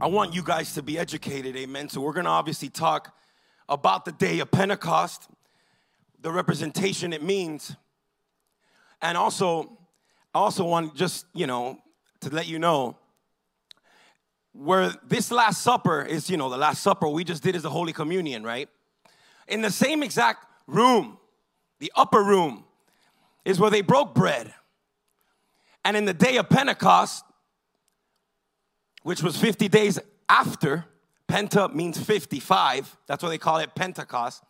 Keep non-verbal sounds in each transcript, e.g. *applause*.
I want you guys to be educated, amen. So we're to obviously talk about the day of Pentecost, the representation it means. And also, I also want just, you know, to let you know where this last supper is, you know, the last supper we just did is the Holy Communion, right? In the same exact room, the upper room, is where they broke bread. And in the day of Pentecost, which was 50 days after, Penta means 55, that's why they call it Pentecost,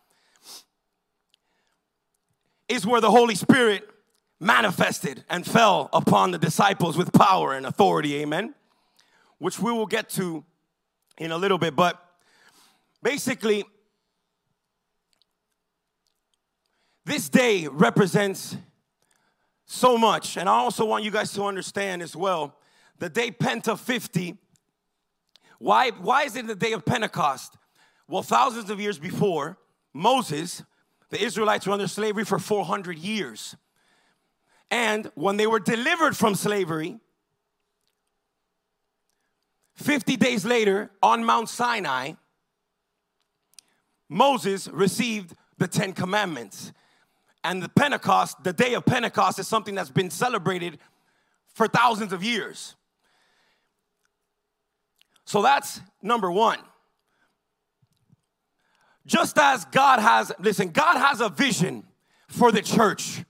is where the Holy Spirit manifested and fell upon the disciples with power and authority, amen, which we will get to in a little bit. But basically, this day represents so much. And I also want you guys to understand as well the day Penta 50. Why, why is it the day of Pentecost? Well, thousands of years before, Moses, the Israelites were under slavery for 400 years. And when they were delivered from slavery, 50 days later on Mount Sinai, Moses received the Ten Commandments. And the Pentecost, the day of Pentecost, is something that's been celebrated for thousands of years. So that's number one. Just as God has, listen, God has a vision for the church.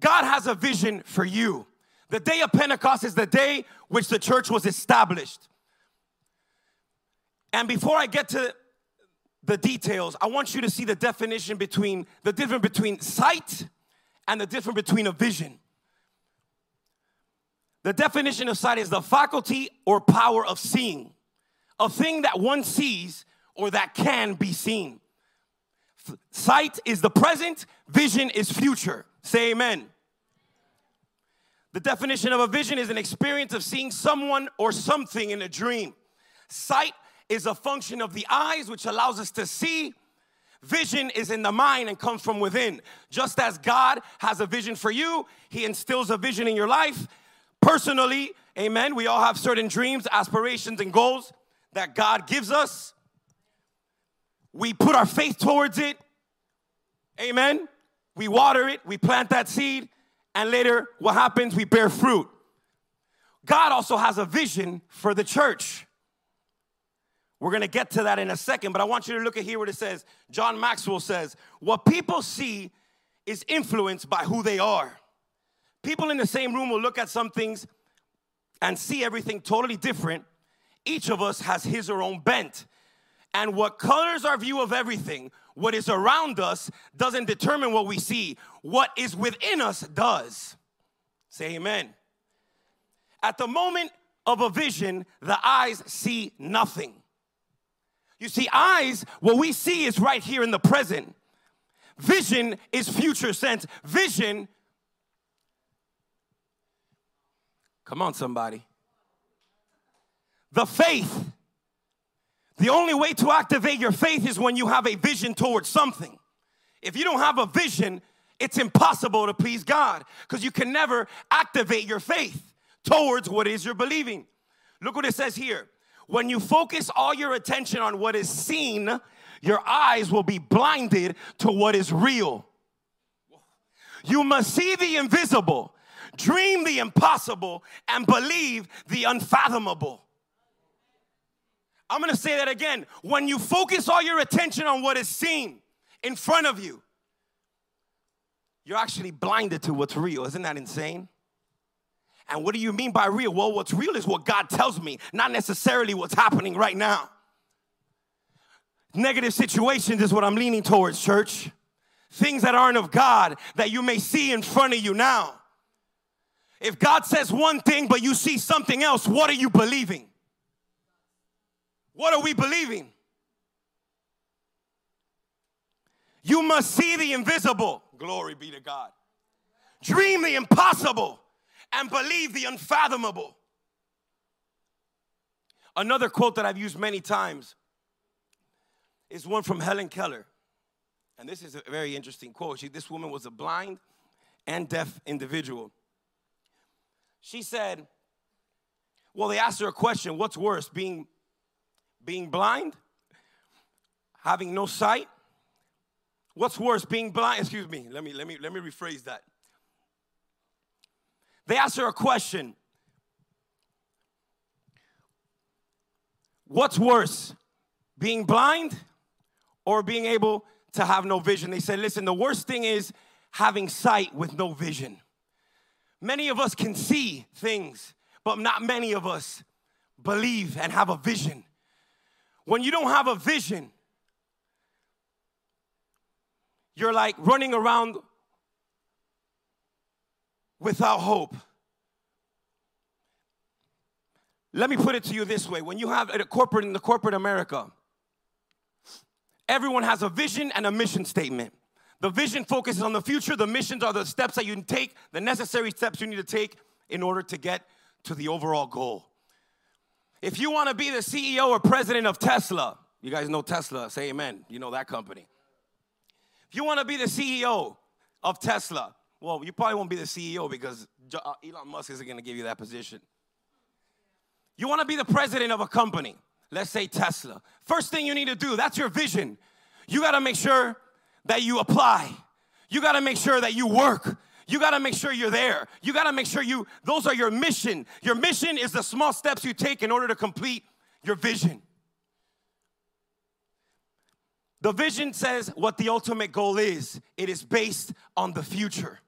God has a vision for you. The day of Pentecost is the day which the church was established. And before I get to the details, I want you to see the definition between the difference between sight and the difference between a vision. The definition of sight is the faculty or power of seeing, a thing that one sees or that can be seen. Sight is the present, vision is future. Say amen. The definition of a vision is an experience of seeing someone or something in a dream. Sight is a function of the eyes, which allows us to see. Vision is in the mind and comes from within. Just as God has a vision for you, He instills a vision in your life. Personally, amen, we all have certain dreams, aspirations, and goals that God gives us. We put our faith towards it. Amen. We water it, we plant that seed, and later what happens? We bear fruit. God also has a vision for the church. We're gonna get to that in a second, but I want you to look at here what it says. John Maxwell says, What people see is influenced by who they are. People in the same room will look at some things and see everything totally different. Each of us has his or her own bent. And what colors our view of everything, what is around us, doesn't determine what we see. What is within us does. Say amen. At the moment of a vision, the eyes see nothing. You see, eyes, what we see is right here in the present. Vision is future sense. Vision, come on, somebody. The faith the only way to activate your faith is when you have a vision towards something. If you don't have a vision, it's impossible to please God because you can never activate your faith towards what is you're believing. Look what it says here. When you focus all your attention on what is seen, your eyes will be blinded to what is real. You must see the invisible, dream the impossible, and believe the unfathomable. I'm gonna say that again. When you focus all your attention on what is seen in front of you, you're actually blinded to what's real. Isn't that insane? And what do you mean by real? Well, what's real is what God tells me, not necessarily what's happening right now. Negative situations is what I'm leaning towards, church. Things that aren't of God that you may see in front of you now. If God says one thing, but you see something else, what are you believing? What are we believing? You must see the invisible. Glory be to God. Dream the impossible and believe the unfathomable. Another quote that I've used many times is one from Helen Keller. And this is a very interesting quote. She, this woman was a blind and deaf individual. She said, Well, they asked her a question what's worse, being Being blind? Having no sight? What's worse, being blind? Excuse me. Let me let me let me rephrase that. They asked her a question. What's worse, being blind or being able to have no vision? They said, listen, the worst thing is having sight with no vision. Many of us can see things, but not many of us believe and have a vision. When you don't have a vision, you're like running around without hope. Let me put it to you this way when you have a corporate in the corporate America, everyone has a vision and a mission statement. The vision focuses on the future, the missions are the steps that you take, the necessary steps you need to take in order to get to the overall goal. If you want to be the CEO or president of Tesla, you guys know Tesla, say amen. You know that company. If you want to be the CEO of Tesla, well, you probably won't be the CEO because uh, Elon Musk isn't going to give you that position. You want to be the president of a company, let's say Tesla. First thing you need to do, that's your vision. You got to make sure that you apply. You got to make sure that you work. You got to make sure you're there. You got to make sure you, those are your mission. Your mission is the small steps you take in order to complete your vision. The vision says what the ultimate goal is, it is based on the future.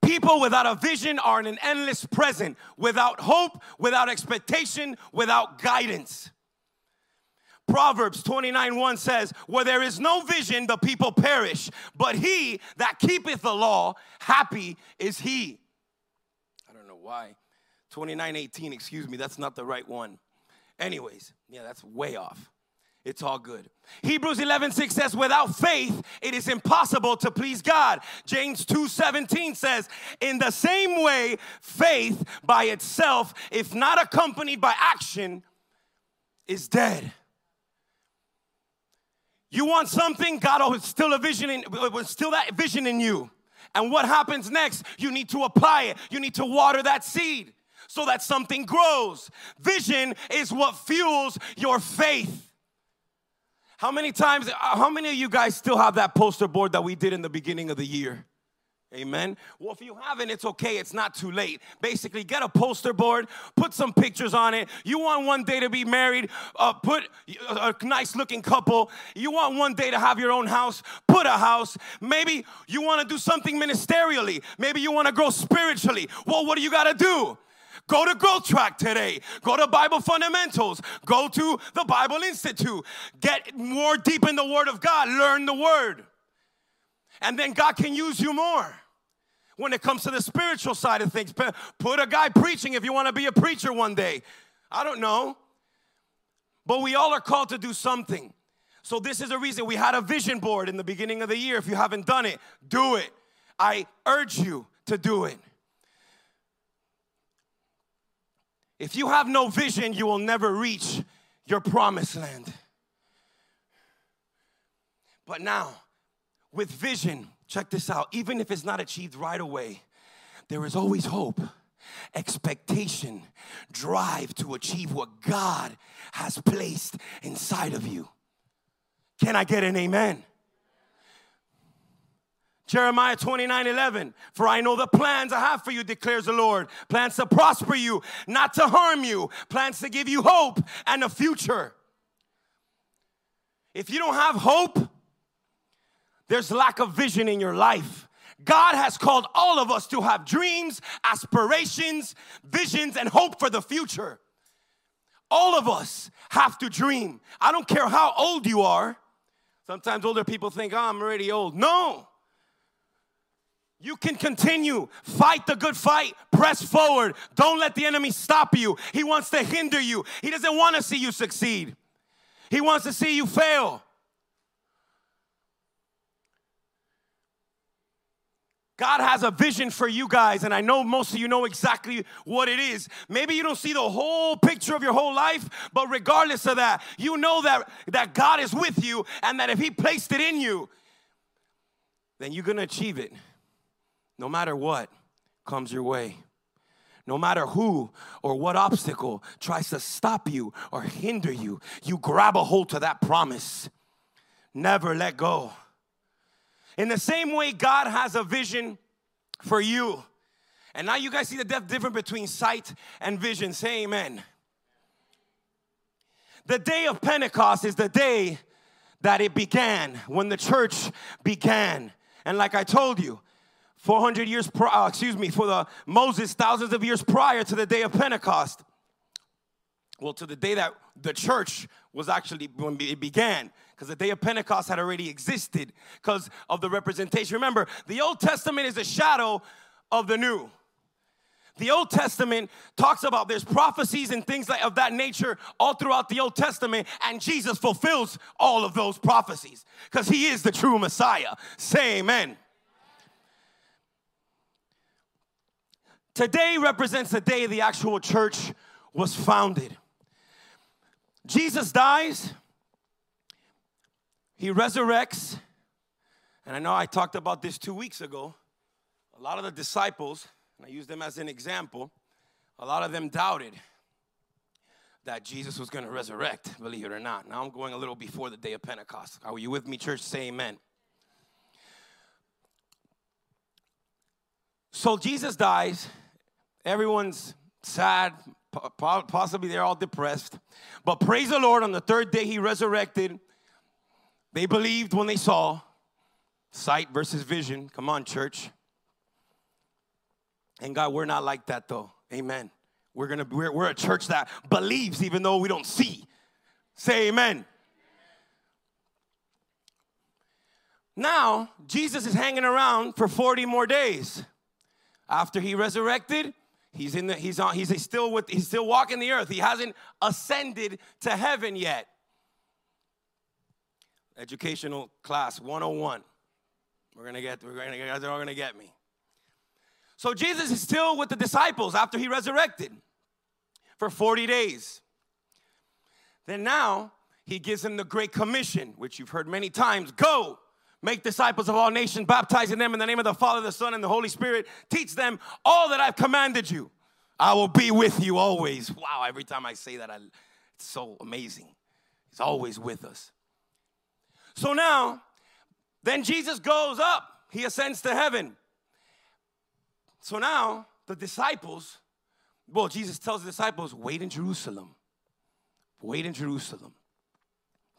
People without a vision are in an endless present, without hope, without expectation, without guidance. Proverbs 29 1 says, Where there is no vision, the people perish, but he that keepeth the law, happy is he. I don't know why. 29 18, excuse me, that's not the right one. Anyways, yeah, that's way off. It's all good. Hebrews 11 6 says, Without faith, it is impossible to please God. James 2 17 says, In the same way, faith by itself, if not accompanied by action, is dead. You want something, God will still a vision in, still that vision in you. And what happens next? You need to apply it. You need to water that seed so that something grows. Vision is what fuels your faith. How many times, how many of you guys still have that poster board that we did in the beginning of the year? Amen. Well, if you haven't, it's okay. It's not too late. Basically, get a poster board, put some pictures on it. You want one day to be married, uh, put a nice looking couple. You want one day to have your own house, put a house. Maybe you want to do something ministerially. Maybe you want to grow spiritually. Well, what do you got to do? Go to Growth Track today. Go to Bible Fundamentals. Go to the Bible Institute. Get more deep in the Word of God. Learn the Word. And then God can use you more when it comes to the spiritual side of things. Put a guy preaching if you want to be a preacher one day. I don't know. But we all are called to do something. So, this is the reason we had a vision board in the beginning of the year. If you haven't done it, do it. I urge you to do it. If you have no vision, you will never reach your promised land. But now, with vision, check this out, even if it's not achieved right away, there is always hope, expectation, drive to achieve what God has placed inside of you. Can I get an amen? Jeremiah 29 11. For I know the plans I have for you, declares the Lord. Plans to prosper you, not to harm you. Plans to give you hope and a future. If you don't have hope, there's lack of vision in your life. God has called all of us to have dreams, aspirations, visions, and hope for the future. All of us have to dream. I don't care how old you are. Sometimes older people think, oh, I'm already old. No. You can continue. Fight the good fight. Press forward. Don't let the enemy stop you. He wants to hinder you. He doesn't want to see you succeed. He wants to see you fail. God has a vision for you guys, and I know most of you know exactly what it is. Maybe you don't see the whole picture of your whole life, but regardless of that, you know that, that God is with you and that if He placed it in you, then you're gonna achieve it no matter what comes your way. no matter who or what obstacle tries to stop you or hinder you, you grab a hold to that promise. Never let go. In the same way, God has a vision for you. And now you guys see the difference between sight and vision. Say amen. The day of Pentecost is the day that it began, when the church began. And like I told you, 400 years, pro- uh, excuse me, for the Moses, thousands of years prior to the day of Pentecost. Well, to the day that the church was actually when it began, because the day of Pentecost had already existed because of the representation. Remember, the Old Testament is a shadow of the New. The Old Testament talks about there's prophecies and things like of that nature all throughout the Old Testament, and Jesus fulfills all of those prophecies because he is the true Messiah. Say amen. Today represents the day the actual church was founded. Jesus dies, he resurrects, and I know I talked about this two weeks ago. A lot of the disciples, and I use them as an example, a lot of them doubted that Jesus was going to resurrect, believe it or not. Now I'm going a little before the day of Pentecost. Are you with me, church? Say amen. So Jesus dies, Everyone's sad, possibly they're all depressed. But praise the Lord, on the third day he resurrected. They believed when they saw sight versus vision. Come on, church. And God, we're not like that though. Amen. We're gonna we're, we're a church that believes even though we don't see. Say amen. Now, Jesus is hanging around for 40 more days. After he resurrected, He's in the he's on he's still with he's still walking the earth. He hasn't ascended to heaven yet. Educational class 101. We're gonna get we're gonna are all gonna get me. So Jesus is still with the disciples after he resurrected for 40 days. Then now he gives them the Great Commission, which you've heard many times go Make disciples of all nations, baptizing them in the name of the Father, the Son, and the Holy Spirit. Teach them all that I've commanded you. I will be with you always. Wow, every time I say that, I, it's so amazing. He's always with us. So now, then Jesus goes up, he ascends to heaven. So now, the disciples, well, Jesus tells the disciples, wait in Jerusalem. Wait in Jerusalem.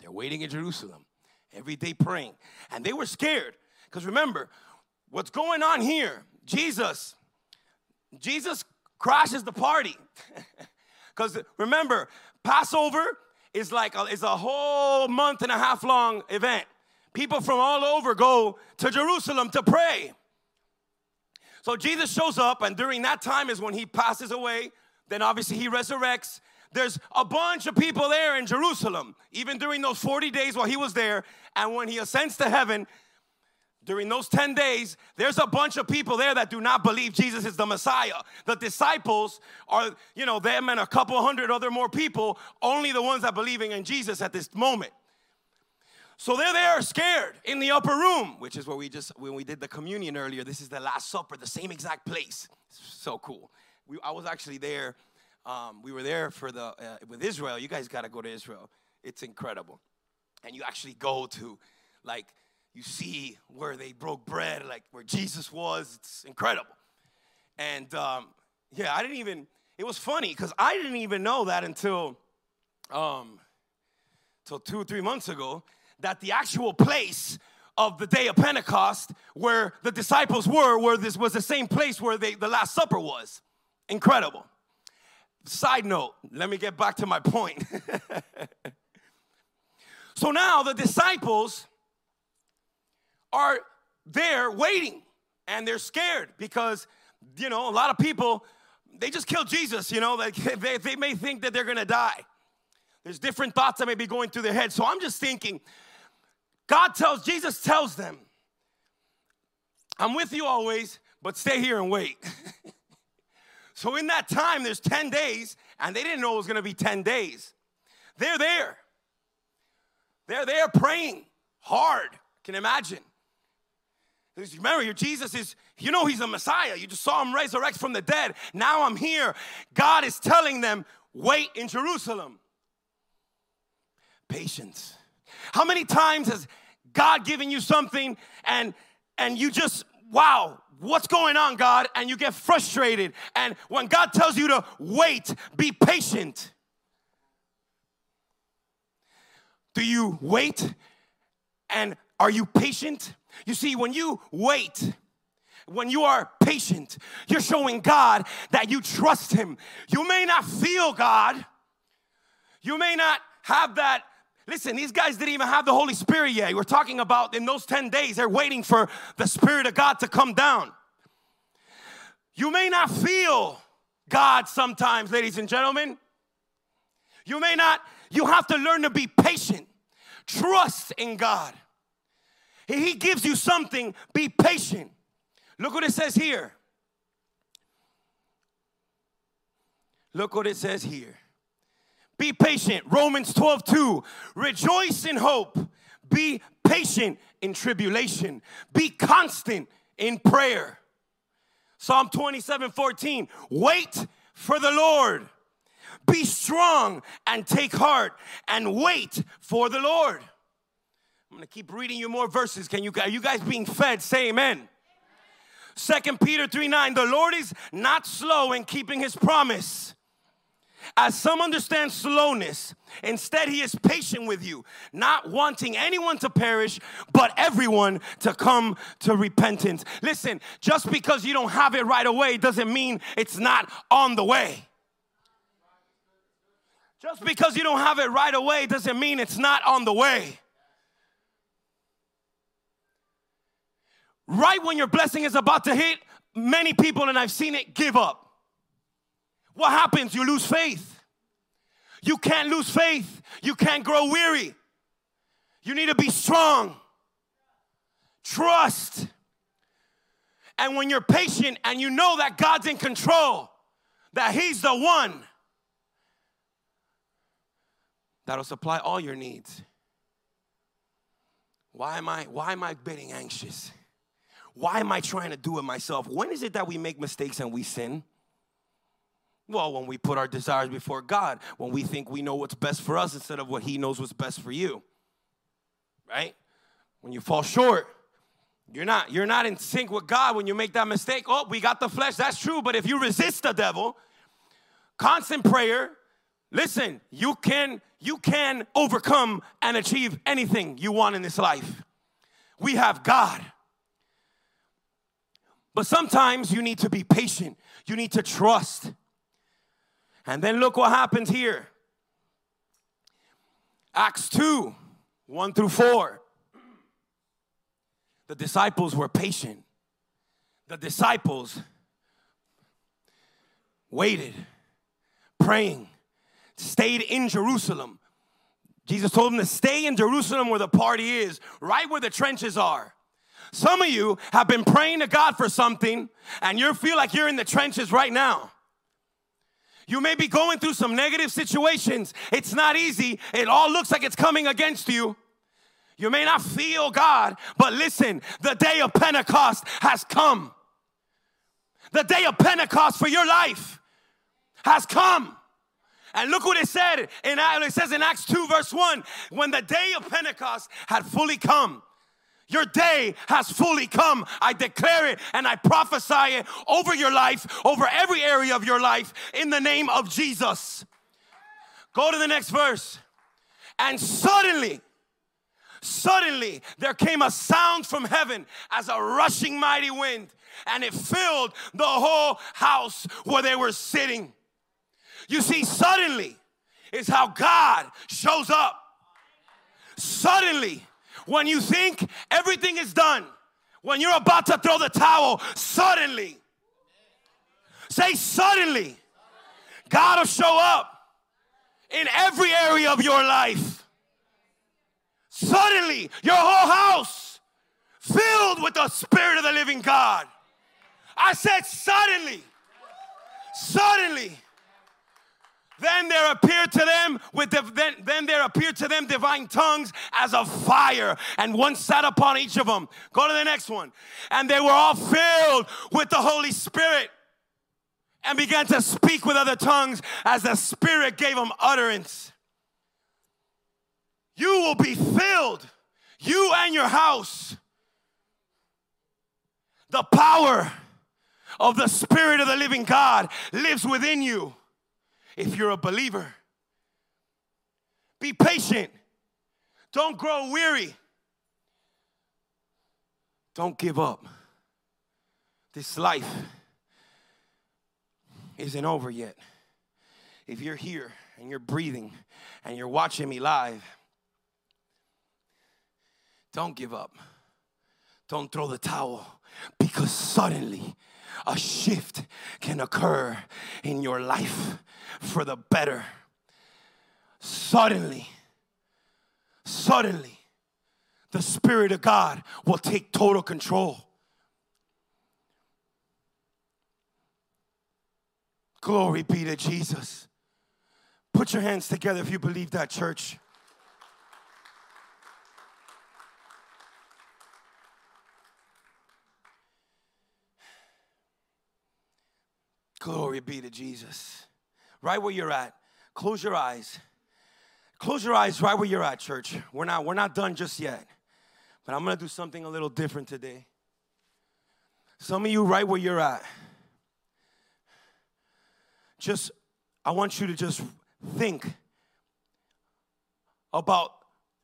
They're waiting in Jerusalem every day praying. And they were scared because remember, what's going on here, Jesus, Jesus crashes the party. *laughs* Because remember, Passover is like a, is a whole month and a half long event. People from all over go to Jerusalem to pray. So Jesus shows up, and during that time is when he passes away. Then obviously he resurrects, there's a bunch of people there in Jerusalem, even during those 40 days while he was there. And when he ascends to heaven, during those 10 days, there's a bunch of people there that do not believe Jesus is the Messiah. The disciples are, you know, them and a couple hundred other more people, only the ones that believing in Jesus at this moment. So they're there scared in the upper room, which is where we just, when we did the communion earlier, this is the Last Supper, the same exact place. So cool. We, I was actually there um, we were there for the uh, with Israel. You guys got to go to Israel. It's incredible, and you actually go to like you see where they broke bread, like where Jesus was. It's incredible, and um, yeah, I didn't even. It was funny because I didn't even know that until um, till two or three months ago that the actual place of the day of Pentecost where the disciples were, where this was the same place where they, the Last Supper was. Incredible. Side note, let me get back to my point. *laughs* so now the disciples are there waiting and they're scared because, you know, a lot of people, they just killed Jesus, you know, like *laughs* they, they may think that they're gonna die. There's different thoughts that may be going through their head. So I'm just thinking, God tells, Jesus tells them, I'm with you always, but stay here and wait. *laughs* So in that time, there's 10 days, and they didn't know it was gonna be 10 days. They're there. They're there praying hard. Can imagine. Remember, Jesus is, you know, he's a Messiah. You just saw him resurrect from the dead. Now I'm here. God is telling them, wait in Jerusalem. Patience. How many times has God given you something and and you just wow, what's going on, God? And you get frustrated. And when God tells you to wait, be patient. Do you wait? And are you patient? You see, when you wait, when you are patient, you're showing God that you trust Him. You may not feel God, you may not have that. Listen, these guys didn't even have the Holy Spirit yet. We're talking about in those 10 days, they're waiting for the Spirit of God to come down. You may not feel God sometimes, ladies and gentlemen. You may not, you have to learn to be patient. Trust in God. He gives you something, be patient. Look what it says here. Look what it says here. Be patient. Romans 12, 2. Rejoice in hope. Be patient in tribulation. Be constant in prayer. Psalm 27, 14. Wait for the Lord. Be strong and take heart and wait for the Lord. I'm gonna keep reading you more verses. Can you are you guys being fed? Say amen. Second Peter 3 9, the Lord is not slow in keeping his promise. As some understand slowness, instead, he is patient with you, not wanting anyone to perish, but everyone to come to repentance. Listen, just because you don't have it right away doesn't mean it's not on the way. Just because you don't have it right away doesn't mean it's not on the way. Right when your blessing is about to hit, many people, and I've seen it, give up. What happens? You lose faith. You can't lose faith. You can't grow weary. You need to be strong. Trust. And when you're patient and you know that God's in control, that He's the one that'll supply all your needs. Why am I why am I getting anxious? Why am I trying to do it myself? When is it that we make mistakes and we sin? Well, when we put our desires before God, when we think we know what's best for us instead of what He knows what's best for you. Right? When you fall short, you're not you're not in sync with God when you make that mistake. Oh, we got the flesh. That's true, but if you resist the devil, constant prayer, listen, you can you can overcome and achieve anything you want in this life. We have God. But sometimes you need to be patient, you need to trust. And then look what happens here Acts 2 1 through 4. The disciples were patient. The disciples waited, praying, stayed in Jerusalem. Jesus told them to stay in Jerusalem where the party is, right where the trenches are. Some of you have been praying to God for something and you feel like you're in the trenches right now. You may be going through some negative situations. It's not easy. It all looks like it's coming against you. You may not feel God, but listen, the day of Pentecost has come. The day of Pentecost for your life has come. And look what it said in it says in Acts 2 verse 1, when the day of Pentecost had fully come, your day has fully come. I declare it and I prophesy it over your life, over every area of your life, in the name of Jesus. Go to the next verse. And suddenly, suddenly, there came a sound from heaven as a rushing mighty wind, and it filled the whole house where they were sitting. You see, suddenly is how God shows up. Suddenly, when you think everything is done, when you're about to throw the towel, suddenly, say suddenly, God will show up in every area of your life. Suddenly, your whole house filled with the Spirit of the living God. I said, suddenly, suddenly, Then there appeared to them with the, then, then there appeared to them divine tongues as of fire, and one sat upon each of them. Go to the next one. And they were all filled with the Holy Spirit and began to speak with other tongues as the Spirit gave them utterance. You will be filled, you and your house. The power of the Spirit of the living God lives within you if you're a believer. Be patient. Don't grow weary. Don't give up. This life isn't over yet. If you're here and you're breathing and you're watching me live, don't give up. Don't throw the towel because suddenly a shift can occur in your life for the better. Suddenly, suddenly, the Spirit of God will take total control. Glory be to Jesus. Put your hands together if you believe that, church. Glory be to Jesus. Right where you're at, close your eyes. Close your eyes right where you're at, church. We're not, we're not done just yet. But I'm gonna do something a little different today. Some of you, right where you're at, just, I want you to just think about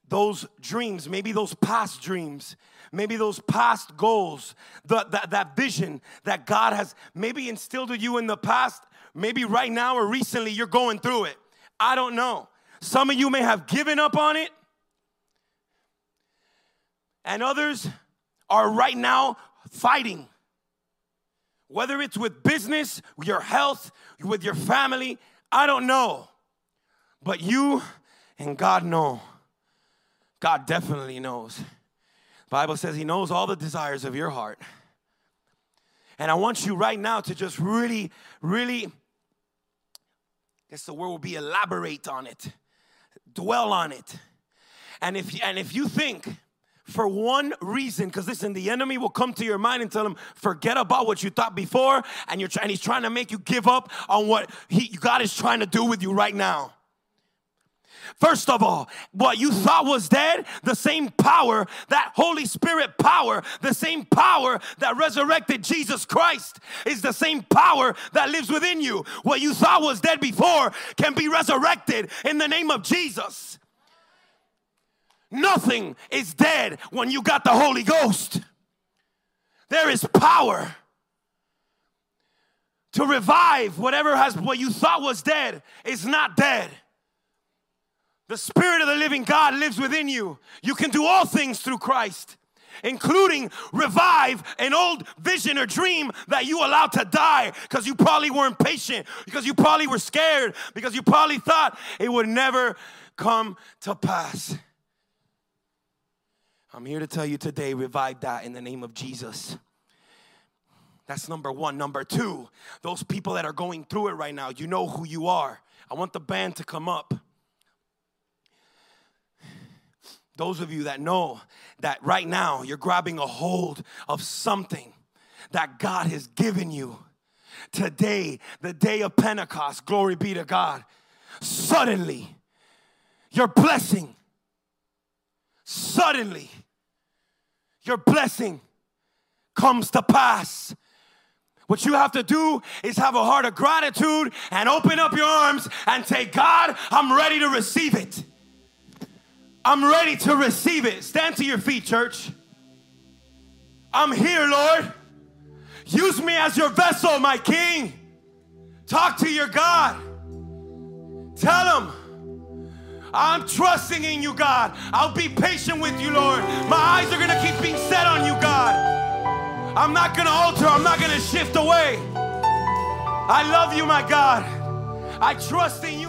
those dreams, maybe those past dreams, maybe those past goals, the, that, that vision that God has maybe instilled in you in the past, maybe right now or recently you're going through it. I don't know. Some of you may have given up on it, and others are right now fighting. Whether it's with business, your health, with your family, I don't know. But you and God know. God definitely knows. Bible says he knows all the desires of your heart. And I want you right now to just really, really, I guess the word will be elaborate on it, dwell on it. And if, and if you think for one reason, because listen, the enemy will come to your mind and tell him, forget about what you thought before, and you're and he's trying to make you give up on what he, God is trying to do with you right now. First of all, what you thought was dead, the same power, that Holy Spirit power, the same power that resurrected Jesus Christ is the same power that lives within you. What you thought was dead before can be resurrected in the name of Jesus. Nothing is dead when you got the Holy Ghost. There is power to revive whatever has what you thought was dead is not dead. The Spirit of the living God lives within you. You can do all things through Christ, including revive an old vision or dream that you allowed to die because you probably weren't patient, because you probably were scared, because you probably thought it would never come to pass. I'm here to tell you today, revive that in the name of Jesus. That's number one. Number two, those people that are going through it right now, you know who you are. I want the band to come up. Those of you that know that right now you're grabbing a hold of something that God has given you. Today, the day of Pentecost, glory be to God. Suddenly, your blessing, suddenly, your blessing comes to pass. What you have to do is have a heart of gratitude and open up your arms and say, God, I'm ready to receive it. I'm ready to receive it. Stand to your feet, church. I'm here, Lord. Use me as your vessel, my King. Talk to your God. Tell him, I'm trusting in you, God. I'll be patient with you, Lord. My eyes are going to keep being set on you, God. I'm not going to alter, I'm not going to shift away. I love you, my God. I trust in you,